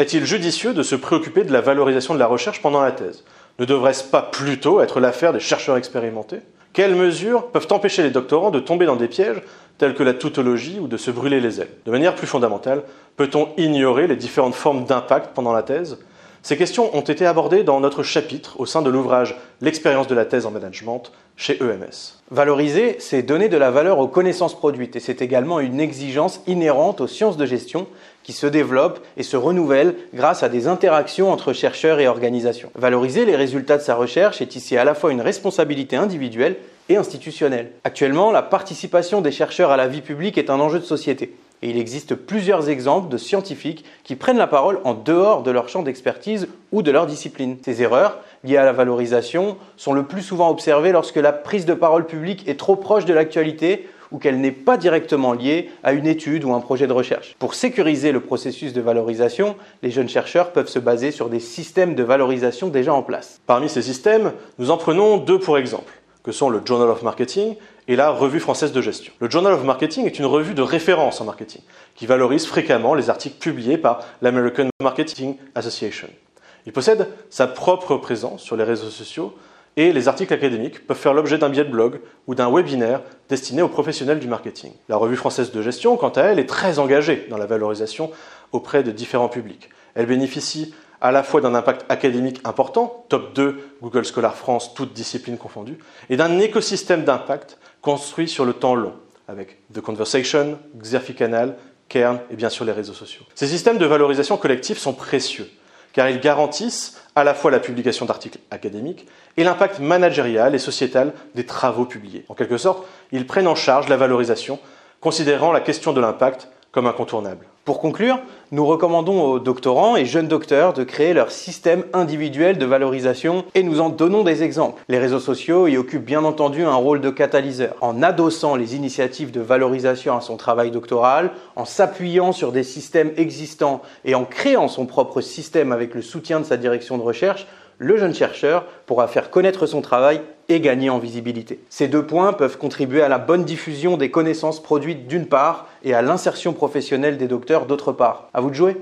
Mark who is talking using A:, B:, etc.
A: Est-il judicieux de se préoccuper de la valorisation de la recherche pendant la thèse Ne devrait-ce pas plutôt être l'affaire des chercheurs expérimentés Quelles mesures peuvent empêcher les doctorants de tomber dans des pièges tels que la tautologie ou de se brûler les ailes? De manière plus fondamentale, peut-on ignorer les différentes formes d'impact pendant la thèse ces questions ont été abordées dans notre chapitre au sein de l'ouvrage L'expérience de la thèse en management chez EMS.
B: Valoriser, c'est donner de la valeur aux connaissances produites et c'est également une exigence inhérente aux sciences de gestion qui se développent et se renouvellent grâce à des interactions entre chercheurs et organisations. Valoriser les résultats de sa recherche est ici à la fois une responsabilité individuelle et institutionnelle. Actuellement, la participation des chercheurs à la vie publique est un enjeu de société. Et il existe plusieurs exemples de scientifiques qui prennent la parole en dehors de leur champ d'expertise ou de leur discipline. Ces erreurs, liées à la valorisation, sont le plus souvent observées lorsque la prise de parole publique est trop proche de l'actualité ou qu'elle n'est pas directement liée à une étude ou un projet de recherche. Pour sécuriser le processus de valorisation, les jeunes chercheurs peuvent se baser sur des systèmes de valorisation déjà en place.
A: Parmi ces systèmes, nous en prenons deux pour exemple, que sont le Journal of Marketing et la Revue française de gestion. Le Journal of Marketing est une revue de référence en marketing qui valorise fréquemment les articles publiés par l'American Marketing Association. Il possède sa propre présence sur les réseaux sociaux et les articles académiques peuvent faire l'objet d'un billet de blog ou d'un webinaire destiné aux professionnels du marketing. La Revue française de gestion, quant à elle, est très engagée dans la valorisation auprès de différents publics. Elle bénéficie à la fois d'un impact académique important, top 2 Google Scholar France, toutes disciplines confondues, et d'un écosystème d'impact construit sur le temps long, avec The Conversation, Xerfi-Canal, Kern et bien sûr les réseaux sociaux. Ces systèmes de valorisation collective sont précieux, car ils garantissent à la fois la publication d'articles académiques et l'impact managérial et sociétal des travaux publiés. En quelque sorte, ils prennent en charge la valorisation, considérant la question de l'impact comme incontournable.
B: Pour conclure, nous recommandons aux doctorants et jeunes docteurs de créer leur système individuel de valorisation et nous en donnons des exemples. Les réseaux sociaux y occupent bien entendu un rôle de catalyseur. En adossant les initiatives de valorisation à son travail doctoral, en s'appuyant sur des systèmes existants et en créant son propre système avec le soutien de sa direction de recherche, le jeune chercheur pourra faire connaître son travail et gagner en visibilité. Ces deux points peuvent contribuer à la bonne diffusion des connaissances produites d'une part et à l'insertion professionnelle des docteurs d'autre part. À vous de jouer